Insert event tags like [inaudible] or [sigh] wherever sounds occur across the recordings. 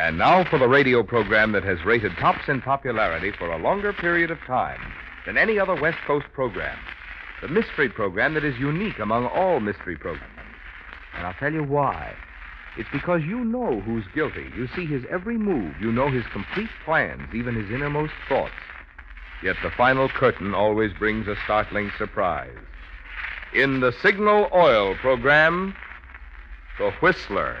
And now for the radio program that has rated tops in popularity for a longer period of time than any other West Coast program. The mystery program that is unique among all mystery programs. And I'll tell you why. It's because you know who's guilty. You see his every move. You know his complete plans, even his innermost thoughts. Yet the final curtain always brings a startling surprise. In the Signal Oil program, The Whistler.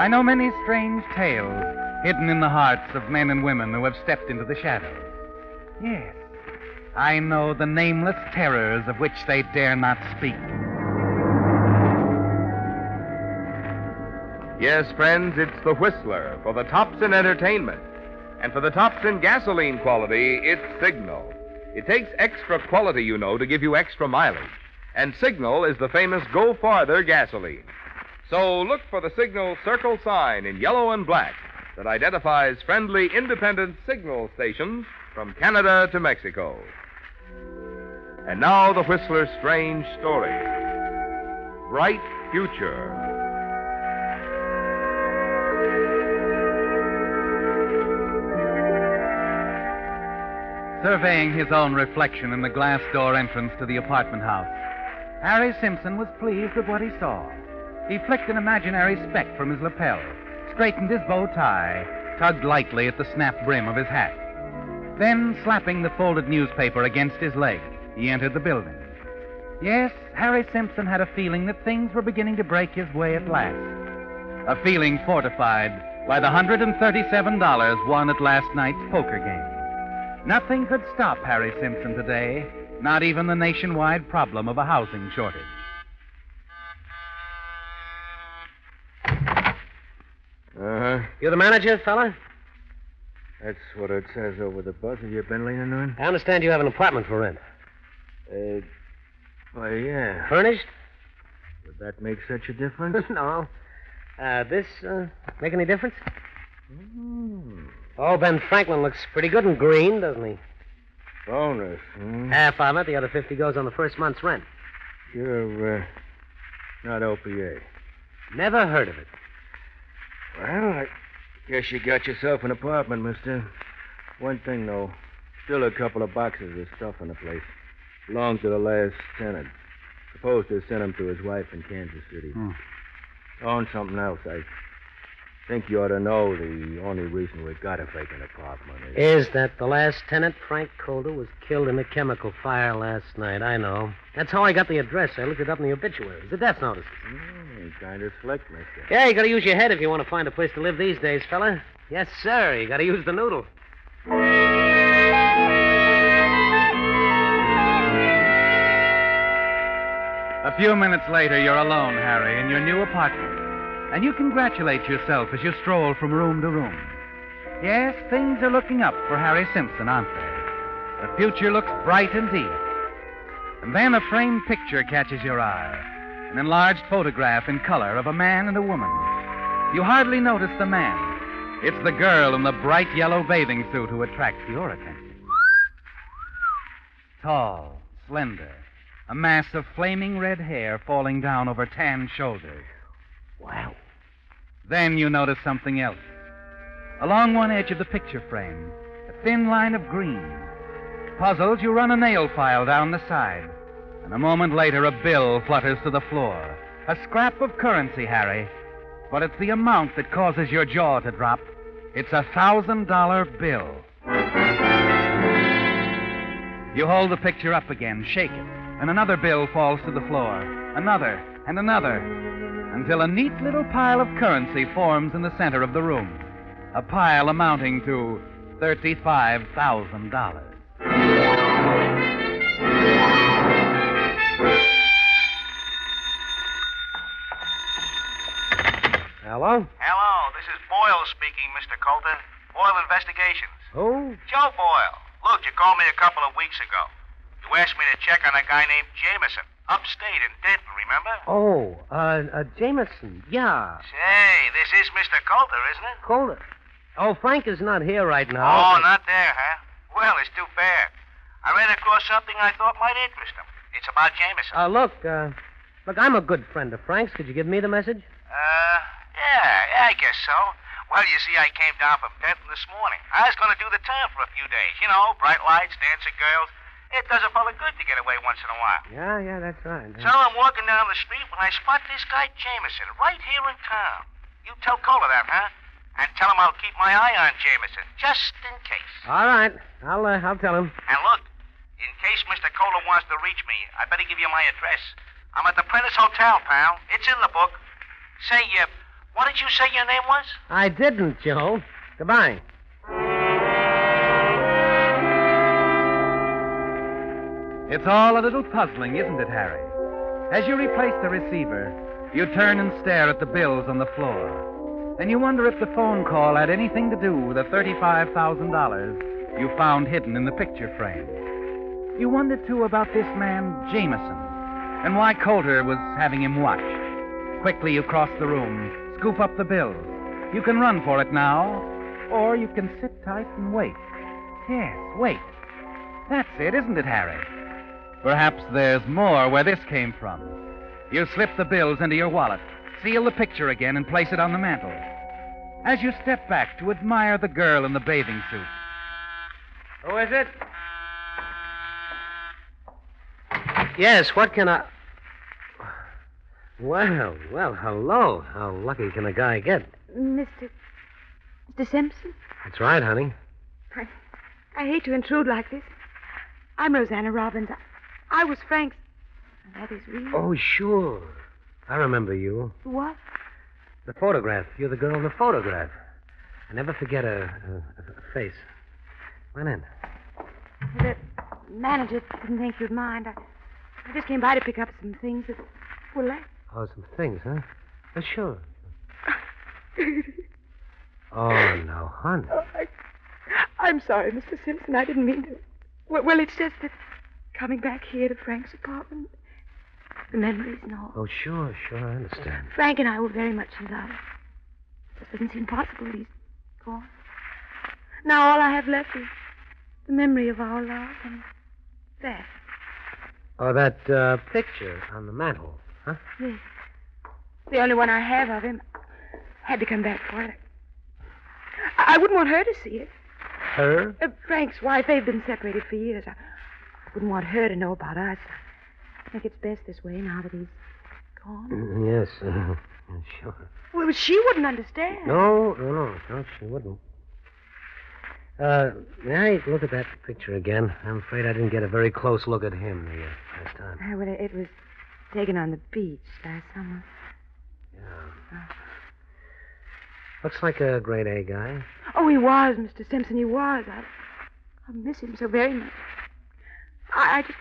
I know many strange tales hidden in the hearts of men and women who have stepped into the shadows. Yes, I know the nameless terrors of which they dare not speak. Yes, friends, it's the Whistler for the tops in entertainment. And for the tops in gasoline quality, it's Signal. It takes extra quality, you know, to give you extra mileage. And Signal is the famous Go Farther gasoline. So look for the Signal circle sign in yellow and black that identifies friendly independent signal stations from Canada to Mexico. And now the Whistler's strange story Bright Future. Surveying his own reflection in the glass door entrance to the apartment house, Harry Simpson was pleased with what he saw. He flicked an imaginary speck from his lapel, straightened his bow tie, tugged lightly at the snap brim of his hat. Then, slapping the folded newspaper against his leg, he entered the building. Yes, Harry Simpson had a feeling that things were beginning to break his way at last. A feeling fortified by the $137 won at last night's poker game. Nothing could stop Harry Simpson today, not even the nationwide problem of a housing shortage. Uh-huh. You the manager, fella? That's what it says over the buzzer. You been leaning on? I understand you have an apartment for rent. Uh, why, yeah. Furnished? Would that make such a difference? [laughs] no. Uh, this, uh, make any difference? Hmm. Oh, Ben Franklin looks pretty good in green, doesn't he? Bonus, hmm? Half of it, the other 50 goes on the first month's rent. You're, uh, not OPA. Never heard of it. Well, I guess you got yourself an apartment, mister. One thing, though. Still a couple of boxes of stuff in the place. Belonged to the last tenant. Supposed to send him to his wife in Kansas City. Hmm. On something else, I think you ought to know the only reason we've got a vacant apartment is... Is that the last tenant, Frank Calder, was killed in a chemical fire last night? I know. That's how I got the address. I looked it up in the obituaries. The death notice. Mm, kind of slick, mister. Yeah, you gotta use your head if you want to find a place to live these days, fella. Yes, sir. You gotta use the noodle. A few minutes later, you're alone, Harry, in your new apartment. And you congratulate yourself as you stroll from room to room. Yes, things are looking up for Harry Simpson, aren't they? The future looks bright indeed. And then a framed picture catches your eye an enlarged photograph in color of a man and a woman. You hardly notice the man. It's the girl in the bright yellow bathing suit who attracts your attention. Tall, slender, a mass of flaming red hair falling down over tan shoulders. Wow. Then you notice something else. Along one edge of the picture frame, a thin line of green. Puzzled, you run a nail file down the side. And a moment later, a bill flutters to the floor. A scrap of currency, Harry. But it's the amount that causes your jaw to drop. It's a thousand dollar bill. You hold the picture up again, shake it, and another bill falls to the floor. Another, and another, until a neat little pile of currency forms in the center of the room. A pile amounting to $35,000. Hello? Hello, this is Boyle speaking, Mr. Colton. Boyle Investigations. Who? Joe Boyle. Look, you called me a couple of weeks ago. You asked me to check on a guy named Jameson, upstate in Denton, remember? Oh, uh, uh, Jameson. Yeah. Say, this is Mr. Coulter, isn't it? Coulter. Oh, Frank is not here right now. Oh, not there, huh? Well, it's too bad. I ran across something I thought might interest him. It's about Jameson. Uh, look, uh, look, I'm a good friend of Frank's. Could you give me the message? Uh, yeah, yeah, I guess so. Well, you see, I came down from Denton this morning. I was going to do the town for a few days. You know, bright lights, dancing girls. It does a fella good to get away once in a while. Yeah, yeah, that's right. So I'm walking down the street when I spot this guy Jameson right here in town. You tell Coulter that, huh? And tell him I'll keep my eye on Jameson, just in case. All right. I'll, uh, I'll tell him. And look, in case Mr. Coulter wants to reach me, I better give you my address. I'm at the Prentice Hotel, pal. It's in the book. Say, uh, what did you say your name was? I didn't, Joe. Goodbye. It's all a little puzzling, isn't it, Harry? As you replace the receiver, you turn and stare at the bills on the floor. And you wonder if the phone call had anything to do with the $35,000 you found hidden in the picture frame. You wonder, too, about this man, Jameson, and why Coulter was having him watched. Quickly, you cross the room, scoop up the bills. You can run for it now, or you can sit tight and wait. Yes, wait. That's it, isn't it, Harry? Perhaps there's more where this came from. You slip the bills into your wallet, seal the picture again, and place it on the mantel. As you step back to admire the girl in the bathing suit, Who is it? Yes, what can I. Well, well, hello. How lucky can a guy get? Mr. Mr. Simpson? That's right, honey. I, I hate to intrude like this. I'm Rosanna Robbins. I, was Frank's. That is real. Oh, sure. I remember you. What? The photograph. You're the girl in the photograph. I never forget a, a, a face. Come on in. The manager didn't think you'd mind. I, I just came by to pick up some things that were left. Oh, some things, huh? [laughs] Oh, sure. Oh, no, honey. Oh, I, I'm sorry, Mr. Simpson. I didn't mean to. Well, well, it's just that coming back here to Frank's apartment, the memories and all. Oh, sure, sure, I understand. Frank and I were very much in love. It doesn't seem possible he's gone. Now all I have left is the memory of our love and that. Oh, that uh, picture on the mantel, huh? Yes. The only one I have of him. Had to come back for it. I, I wouldn't want her to see it. Her? Uh, Frank's wife, they've been separated for years. I, wouldn't want her to know about us. I think it's best this way now that he's gone. Mm, Yes, uh, sure. Well, she wouldn't understand. No, no, no, no, she wouldn't. Uh, may I look at that picture again? I'm afraid I didn't get a very close look at him the uh, last time. Uh, well, it, was taken on the beach last summer. Yeah. Looks like a grade A guy. Oh, he was, Mr. Simpson. He was. I, I miss him so very much. I, I just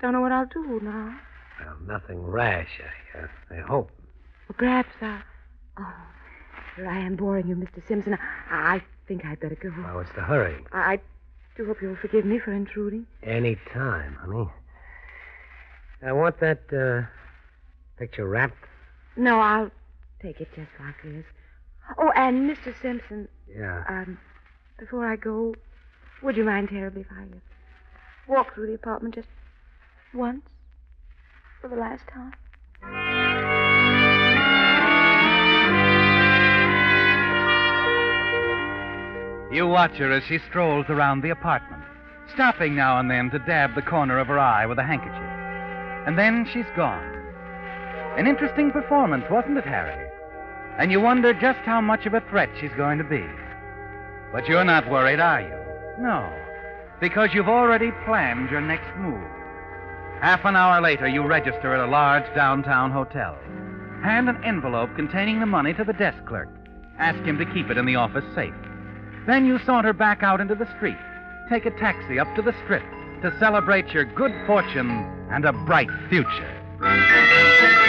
don't know what I'll do now. Well, nothing rash, I, uh, I hope. Well, perhaps I. Oh, here I am boring you, Mr. Simpson. I, I think I'd better go. Well, what's the hurry? I, I do hope you'll forgive me for intruding. Any time, honey. I want that uh, picture wrapped. No, I'll take it just like this. Oh, and Mr. Simpson, Yeah. um, before I go, would you mind terribly if I uh, walk through the apartment just once for the last time? you watch her as she strolls around the apartment, stopping now and then to dab the corner of her eye with a handkerchief. And then she's gone. An interesting performance, wasn't it, Harry? And you wonder just how much of a threat she's going to be. But you're not worried, are you? No, because you've already planned your next move. Half an hour later, you register at a large downtown hotel. Hand an envelope containing the money to the desk clerk. Ask him to keep it in the office safe. Then you saunter back out into the street, take a taxi up to the strip to celebrate your good fortune and a bright future.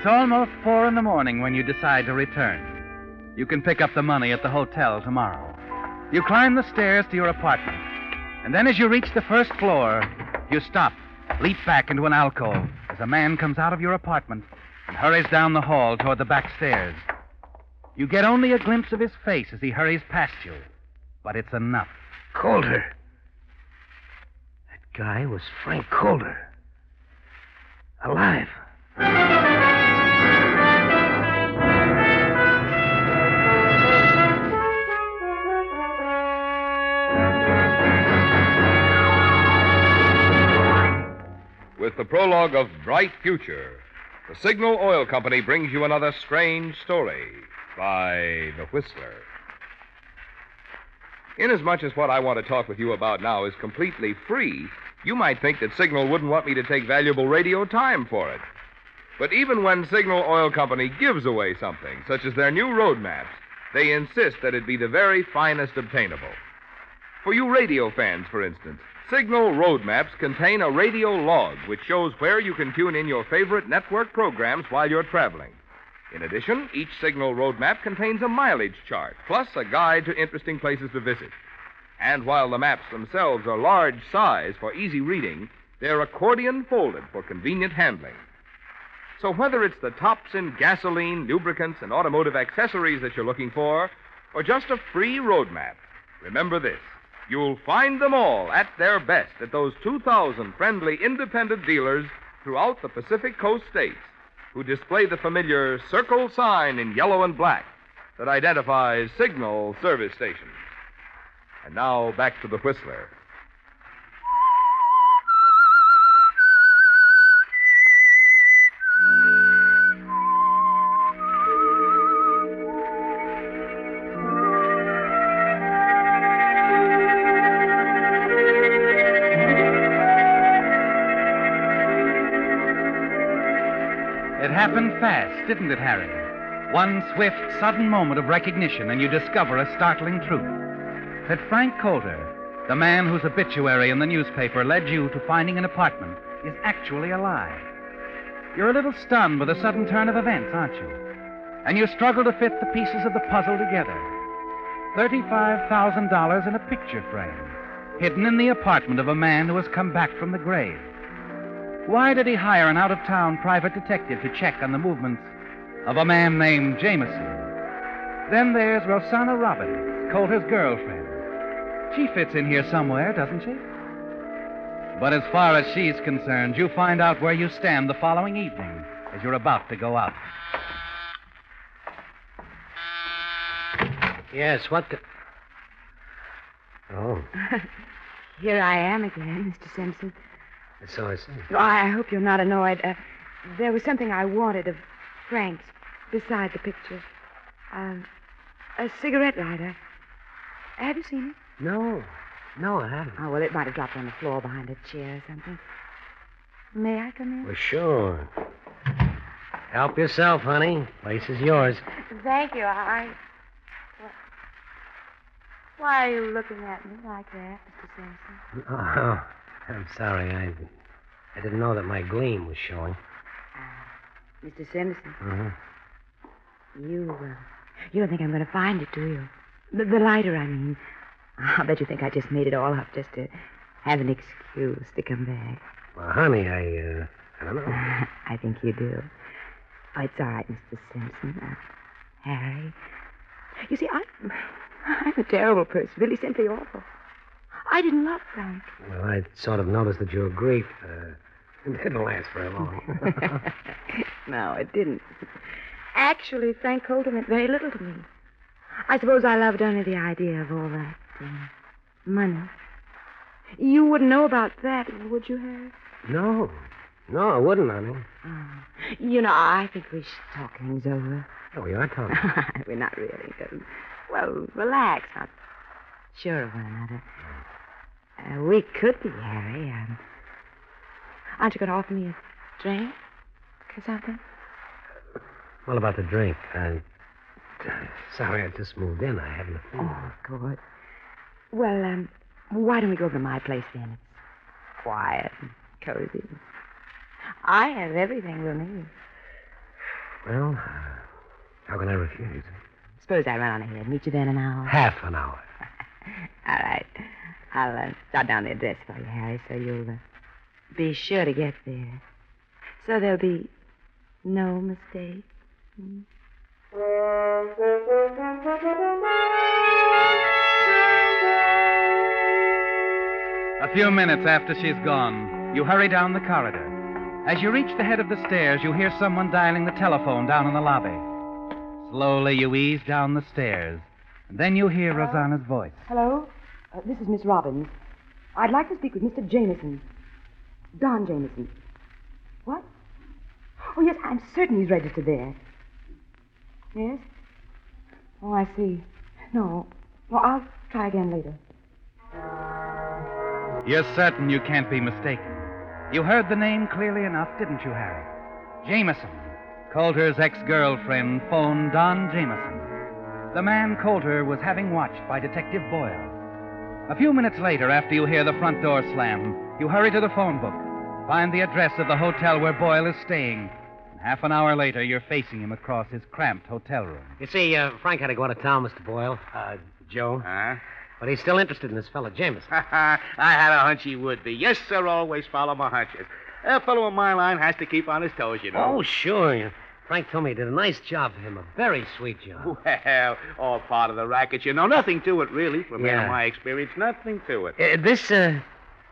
It's almost four in the morning when you decide to return. You can pick up the money at the hotel tomorrow. You climb the stairs to your apartment. And then as you reach the first floor, you stop, leap back into an alcove as a man comes out of your apartment and hurries down the hall toward the back stairs. You get only a glimpse of his face as he hurries past you, but it's enough. Calder. That guy was Frank Calder. Alive. With the prologue of Bright Future, the Signal Oil Company brings you another strange story by The Whistler. Inasmuch as what I want to talk with you about now is completely free, you might think that Signal wouldn't want me to take valuable radio time for it. But even when Signal Oil Company gives away something, such as their new road maps, they insist that it be the very finest obtainable. For you radio fans, for instance, Signal road maps contain a radio log which shows where you can tune in your favorite network programs while you're traveling. In addition, each Signal road map contains a mileage chart, plus a guide to interesting places to visit. And while the maps themselves are large size for easy reading, they're accordion folded for convenient handling. So whether it's the tops in gasoline, lubricants, and automotive accessories that you're looking for, or just a free road map, remember this. You'll find them all at their best at those 2,000 friendly independent dealers throughout the Pacific Coast states who display the familiar circle sign in yellow and black that identifies signal service stations. And now back to the Whistler. Fast, didn't it, Harry? One swift, sudden moment of recognition, and you discover a startling truth. That Frank Coulter, the man whose obituary in the newspaper led you to finding an apartment, is actually alive. You're a little stunned by the sudden turn of events, aren't you? And you struggle to fit the pieces of the puzzle together. $35,000 in a picture frame, hidden in the apartment of a man who has come back from the grave. Why did he hire an out of town private detective to check on the movements of a man named Jameson? Then there's Rosanna Robbins, Coulter's girlfriend. She fits in here somewhere, doesn't she? But as far as she's concerned, you find out where you stand the following evening as you're about to go out. Yes, what the. Oh, [laughs] Here I am again, Mr. Simpson. So I see. Oh, I hope you're not annoyed. Uh, there was something I wanted of Frank's beside the picture. Um, a cigarette lighter. Have you seen it? No, no, I haven't. Oh, well, it might have dropped on the floor behind a chair or something. May I come in? Well, sure. Help yourself, honey. Place is yours. Thank you. I. Why are you looking at me like that, Mr. Simpson? [laughs] Oh, I'm sorry. I, I didn't know that my gleam was showing. Mr. Simpson, Uh-huh. you, uh, you don't think I'm going to find it, do you? The, the lighter, I mean. I'll bet you think I just made it all up just to have an excuse to come back. Well, honey, I, uh, I don't know. [laughs] I think you do. Oh, it's all right, Mr. Simpson. Uh, Harry. You see, I'm, I'm a terrible person, really simply awful. I didn't love Frank. Well, I sort of noticed that your grief uh, [laughs] didn't last very long. [laughs] no, it didn't. Actually, Frank Coulter meant very little to me. I suppose I loved only the idea of all that uh, money. You wouldn't know about that, would you, Harry? no, no, I wouldn't, honey. Oh. You know, I think we should talk things over. Oh, we are talking. [laughs] We're not really. Well, relax, not sure of one another. Uh, we could be, Harry. Um, aren't you going to offer me a drink or something? What about the drink? I... Sorry, I just moved in. I haven't. Oh, good. Well, um, why don't we go over to my place then? It's quiet and cozy. I have everything we'll need. Well, uh, how can I refuse? Suppose I run on ahead. Meet you there in an hour. Half an hour. [laughs] All right. I'll uh, jot down the address for you, Harry, so you'll uh, be sure to get there. So there'll be no mistake. Hmm? A few minutes after she's gone, you hurry down the corridor. As you reach the head of the stairs, you hear someone dialing the telephone down in the lobby. Slowly, you ease down the stairs. And then you hear Rosanna's voice. Hello? Uh, this is Miss Robbins. I'd like to speak with Mr. Jameson. Don Jameson. What? Oh, yes, I'm certain he's registered there. Yes? Oh, I see. No. Well, I'll try again later. You're certain you can't be mistaken. You heard the name clearly enough, didn't you, Harry? Jameson. Coulter's ex girlfriend phoned Don Jameson. The man Coulter was having watched by Detective Boyle. A few minutes later, after you hear the front door slam, you hurry to the phone book, find the address of the hotel where Boyle is staying. And half an hour later, you're facing him across his cramped hotel room. You see, uh, Frank had to go out of town, Mr. Boyle. Uh, Joe. Huh? But he's still interested in this fellow Jameson. [laughs] I had a hunch he would be. Yes, sir, always follow my hunches. A fellow of my line has to keep on his toes, you know. Oh, sure. Frank told me he did a nice job for him. A very sweet job. Well, all part of the racket, you know. Nothing to it, really. From Yeah. my experience, nothing to it. Uh, this, uh,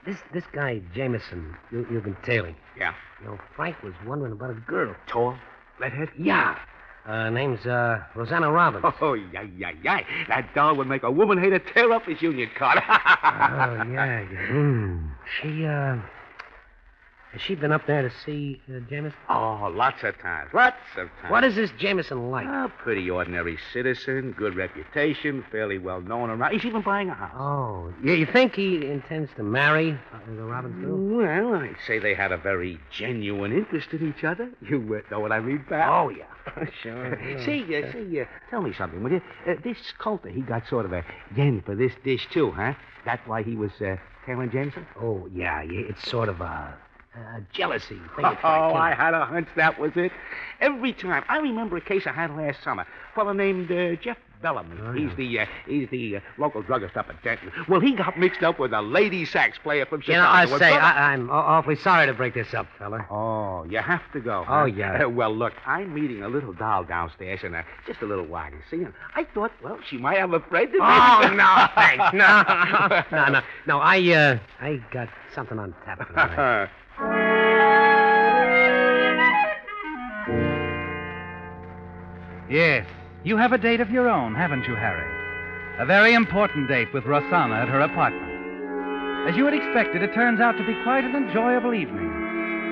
this, this guy, Jameson, you, you've been tailing. Yeah. You know, Frank was wondering about a girl. Tall, redhead. Yeah. Uh, name's, uh, Rosanna Robbins. Oh, yeah, yeah, yeah. That doll would make a woman hater tear up his union card. [laughs] Oh, yeah, yeah. Mm. She, uh, has she been up there to see uh, Jameson? Oh, lots of times. Lots of times. What is this Jameson like? A pretty ordinary citizen, good reputation, fairly well known around. He's even buying a house. Oh, you, you think he intends to marry uh, the Robbins? Well, I'd say they had a very genuine interest in each other. You uh, know what I mean, pal? Oh, yeah. [laughs] sure. [laughs] See, uh, see, uh, tell me something, will you? Uh, this Coulter, he got sort of a yen for this dish, too, huh? That's why he was uh, tailing Jameson? Oh, yeah, yeah. It's sort of a, a jealousy. Oh, like, I had a hunch that was it. Every time. I remember a case I had last summer. A fellow named uh, Jeff Bellamy. Oh, he's yeah. the uh, he's the uh, local druggist up at Denton. Well, he got mixed up with a lady sax player from Chicago. You know, I Well, say, brother- I, I'm awfully sorry to break this up, fella. Oh, you have to go. Oh, huh? yeah. Uh, [laughs] well, look, I'm meeting a little doll downstairs in a, just a little while, you see, and I thought, well, she might have a friend. Oh, no, [laughs] thanks. [laughs] No, no, no. No, I, uh, I got something on tap. Yes, you have a date of your own, haven't you, Harry? A very important date with Rosanna at her apartment. As you had expected, it turns out to be quite an enjoyable evening.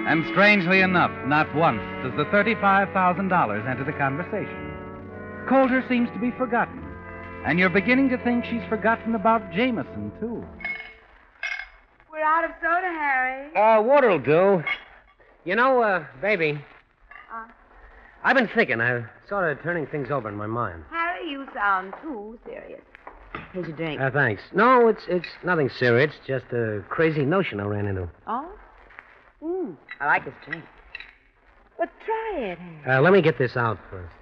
And strangely enough, not once does the $35,000 enter the conversation. Coulter seems to be forgotten. And you're beginning to think she's forgotten about Jameson, too. We're out of soda, Harry. Uh, water'll do. You know, uh, baby. Uh? I've been thinking. I'm sort of turning things over in my mind. Harry, you sound too serious. Here's your drink. Uh, thanks. No, it's it's nothing serious. Just a crazy notion I ran into. oh? Mm, I like this drink. But try it, Harry. Uh, let me get this out first.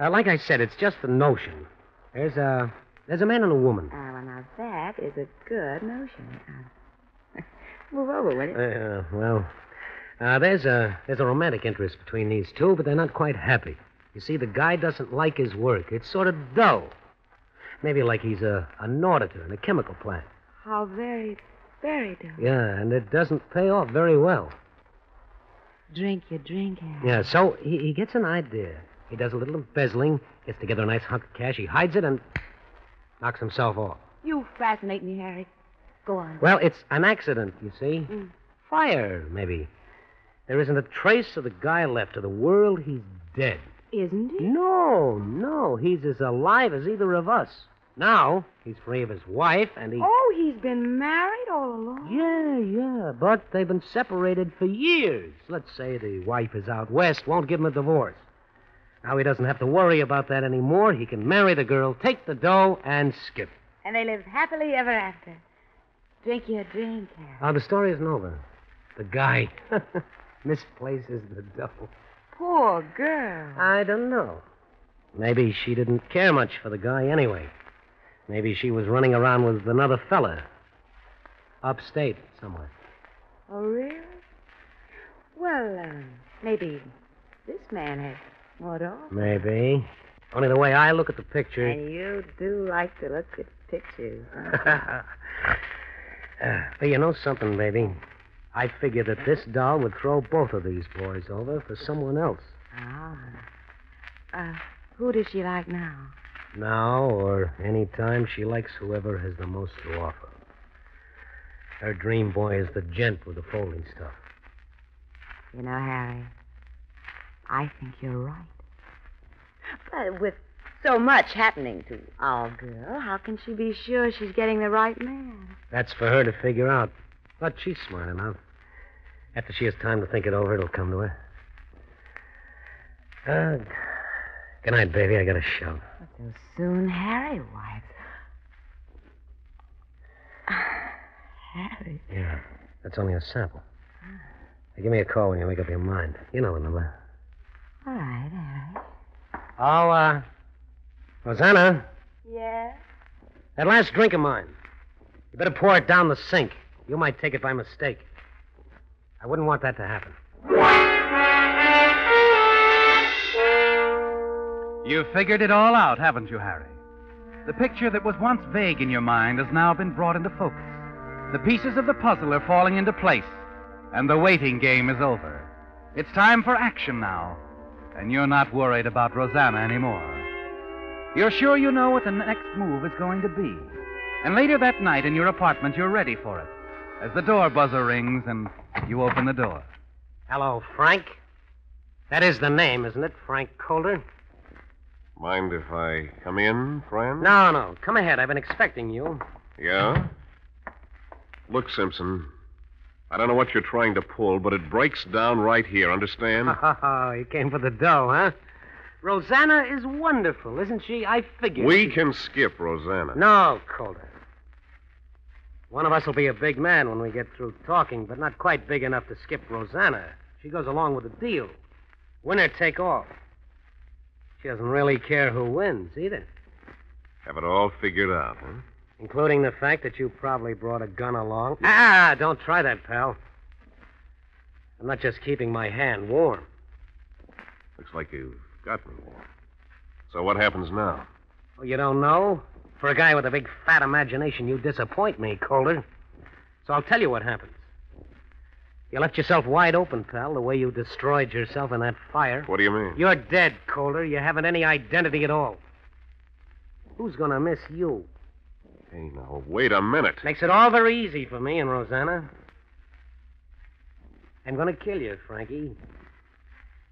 Uh, like I said, it's just a notion. There's a there's a man and a woman. Ah, well, now that is a good notion. Uh, [laughs] move over, will you? Uh, well, uh, there's a there's a romantic interest between these two, but they're not quite happy. You see, the guy doesn't like his work. It's sort of dull. Maybe like he's a an auditor in a chemical plant. How very, very dull. Yeah, and it doesn't pay off very well. Drink your drink, Harry. Yeah, so he, he gets an idea. He does a little embezzling, gets together a nice hunk of cash, he hides it, and knocks himself off. You fascinate me, Harry. Go on. Well, it's an accident, you see. Mm. Fire, maybe. There isn't a trace of the guy left. To the world, he's dead. Isn't he? No, no. He's as alive as either of us. Now he's free of his wife, and he. Oh, he's been married all along. Yeah, yeah, but they've been separated for years. Let's say the wife is out west, won't give him a divorce. Now he doesn't have to worry about that anymore. He can marry the girl, take the dough, and skip. And they live happily ever after. Drink your drink, Harry. Now, the story isn't over. The guy [laughs] misplaces the dough. Poor girl. I don't know. Maybe she didn't care much for the guy anyway. Maybe she was running around with another fella. Upstate somewhere. Oh, really? Well, uh, maybe this man has Maybe. Only the way I look at the picture. And you do like to look at pictures. Uh, [laughs] but you know something, baby? I figure that this doll would throw both of these boys over for someone else. ah. Uh, who does she like now? Now or any time she likes whoever has the most to offer. Her dream boy is the gent with the folding stuff. You know, Harry, I think you're right. But with so much happening to our girl, how can she be sure she's getting the right man? That's for her to figure out. But she's smart enough. After she has time to think it over, it'll come to her. Uh, good night, baby. I got a shove. But so soon, Harry, why? [sighs] Harry. Yeah, that's only a sample. Now, give me a call when you make up your mind. You know the number. All right, Harry. Oh, uh, Rosanna, Yeah? that last drink of mine. You better pour it down the sink. You might take it by mistake. I wouldn't want that to happen. You've figured it all out, haven't you, Harry? The picture that was once vague in your mind has now been brought into focus. The pieces of the puzzle are falling into place, and the waiting game is over. It's time for action now, and you're not worried about Rosanna anymore. You're sure you know what the next move is going to be. And later that night in your apartment, you're ready for it. As the door buzzer rings and you open the door. Hello, Frank. That is the name, isn't it? Frank Calder? Mind if I come in, friend? No, no. Come ahead. I've been expecting you. Yeah? Look, Simpson. I don't know what you're trying to pull, but it breaks down right here, understand? [laughs] Oh, you came for the dough, huh? Rosanna is wonderful, isn't she? I figured. we can skip Rosanna. No, Calder. One of us will be a big man when we get through talking, but not quite big enough to skip Rosanna. She goes along with the deal. Winner take all. She doesn't really care who wins either, Have it all figured out, huh? Including the fact that you probably brought a gun along. Ah, don't try that, pal. I'm not just keeping my hand warm. Looks like you've got me. Warm. So what happens now? Oh, you don't know? For a guy with a big fat imagination, you disappoint me, Calder. So I'll tell you what happens. You left yourself wide open, pal, the way you destroyed yourself in that fire. What do you mean? You're dead, Calder. You haven't any identity at all. Who's gonna miss you? Hey, now, wait a minute. Makes it all very easy for me and Rosanna. I'm gonna kill you, Frankie.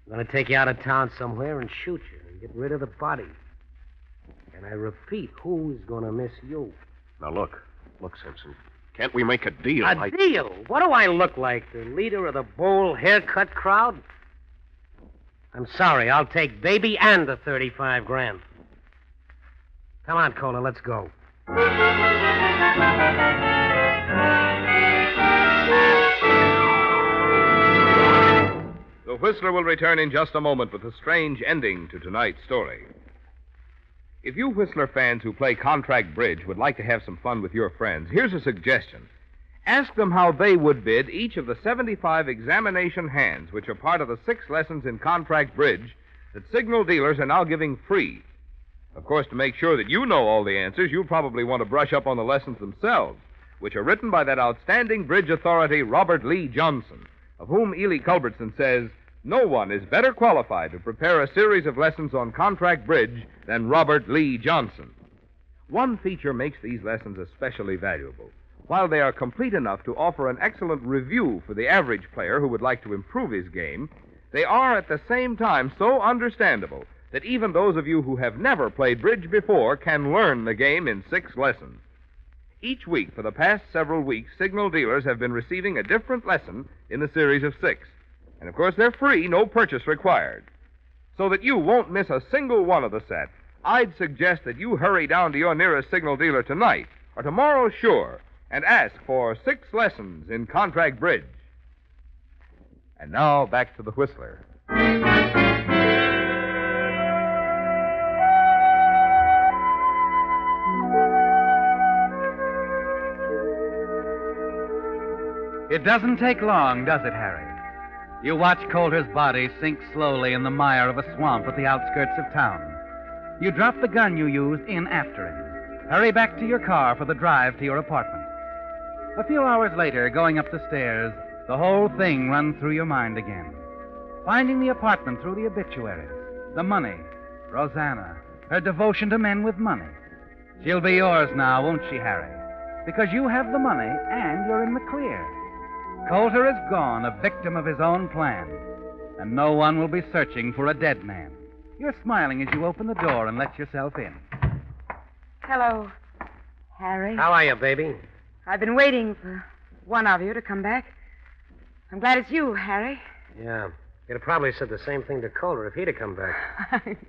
I'm gonna take you out of town somewhere and shoot you and get rid of the body. And I repeat, who's gonna miss you? Now, look. Look, Simpson. Can't we make a deal? A I- deal? What do I look like? The leader of the bowl haircut crowd? I'm sorry. I'll take baby and the 35 grand. Come on, Coulter, let's go. The Whistler will return in just a moment with a strange ending to tonight's story. If you Whistler fans who play contract bridge would like to have some fun with your friends, here's a suggestion. Ask them how they would bid each of the 75 examination hands, which are part of the six lessons in contract bridge that signal dealers are now giving free. Of course, to make sure that you know all the answers, you'll probably want to brush up on the lessons themselves, which are written by that outstanding bridge authority, Robert Lee Johnson, of whom Ely Culbertson says, no one is better qualified to prepare a series of lessons on contract bridge than Robert Lee Johnson. One feature makes these lessons especially valuable. While they are complete enough to offer an excellent review for the average player who would like to improve his game, they are at the same time so understandable that even those of you who have never played bridge before can learn the game in six lessons. Each week for the past several weeks, Signal dealers have been receiving a different lesson in the series of six. And of course, they're free, no purchase required. So that you won't miss a single one of the set, I'd suggest that you hurry down to your nearest Signal dealer tonight, or tomorrow, sure, and ask for six lessons in contract bridge. And now back to the Whistler. It doesn't take long, does it, Harry? You watch Coulter's body sink slowly in the mire of a swamp at the outskirts of town. You drop the gun you used in after him. Hurry back to your car for the drive to your apartment. A few hours later, going up the stairs, the whole thing runs through your mind again. Finding the apartment through the obituaries, the money, Rosanna, her devotion to men with money. She'll be yours now, won't she, Harry? Because you have the money and you're in the clear. Coulter is gone, a victim of his own plan, and no one will be searching for a dead man. You're smiling as you open the door and let yourself in. Hello, Harry. How are you, baby? I've been waiting for one of you to come back. I'm glad it's you, Harry. Yeah. You'd have probably said the same thing to Coulter if he'd have come back. [laughs]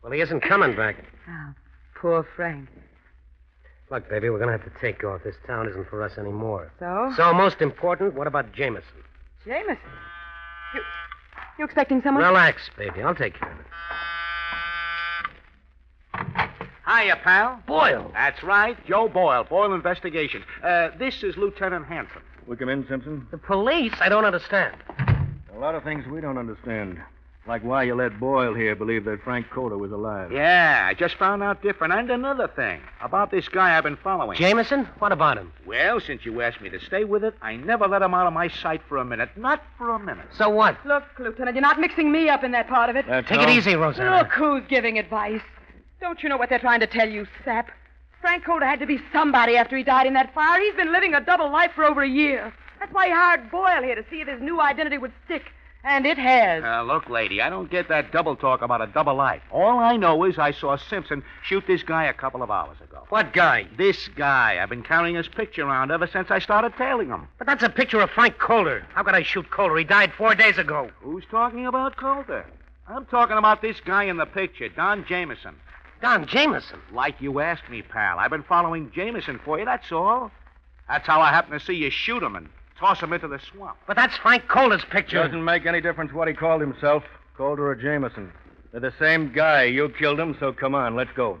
Well, he isn't coming back. oh, poor Frank. Look, baby, we're going to have to take off. This town isn't for us anymore. So? So, most important, what about Jameson? Jameson. You, you expecting someone? Relax, baby. I'll take care of it. Hiya, pal. Boyle. That's right, Joe Boyle, Boyle Investigation. Uh, this is Lieutenant Hanson. We come in, Simpson? The police? I don't understand. A lot of things we don't understand. Like why you let Boyle here believe that Frank Coulter was alive. Yeah, I just found out different. And another thing about this guy I've been following. Jameson? What about him? Well, since you asked me to stay with it, I never let him out of my sight for a minute. Not for a minute. So what? Look, Lieutenant, you're not mixing me up in that part of it. That's Take all. it easy, Rosanna. Look who's giving advice. Don't you know what they're trying to tell you, sap? Frank Coulter had to be somebody after he died in that fire. He's been living a double life for over a year. That's why he hired Boyle here to see if his new identity would stick. And it has. Uh, look, lady, I don't get that double talk about a double life. All I know is I saw Simpson shoot this guy a couple of hours ago. What guy? This guy. I've been carrying his picture around ever since I started tailing him. But that's a picture of Frank Coulter. How could I shoot Coulter? He died four days ago. Who's talking about Coulter? I'm talking about this guy in the picture, Don Jameson. Don Jameson. Like you asked me, pal. I've been following Jameson for you, that's all. That's how I happened to see you shoot him and toss him into the swamp. But that's Frank Coulter's picture. Doesn't make any difference what he called himself, Coulter or Jameson. They're the same guy. You killed him, so come on, let's go.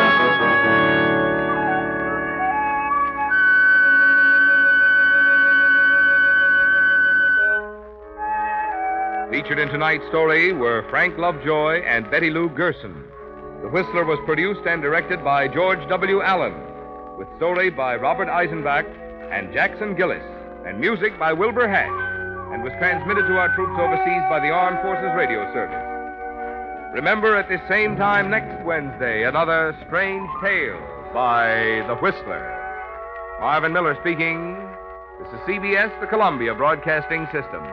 Featured in tonight's story were Frank Lovejoy and Betty Lou Gerson. The Whistler was produced and directed by George W. Allen, with story by Robert Eisenbach and Jackson Gillis, and music by Wilbur Hatch, and was transmitted to our troops overseas by the Armed Forces Radio Service. Remember at this same time next Wednesday, another strange tale by The Whistler. Marvin Miller speaking. This is CBS, the Columbia Broadcasting System.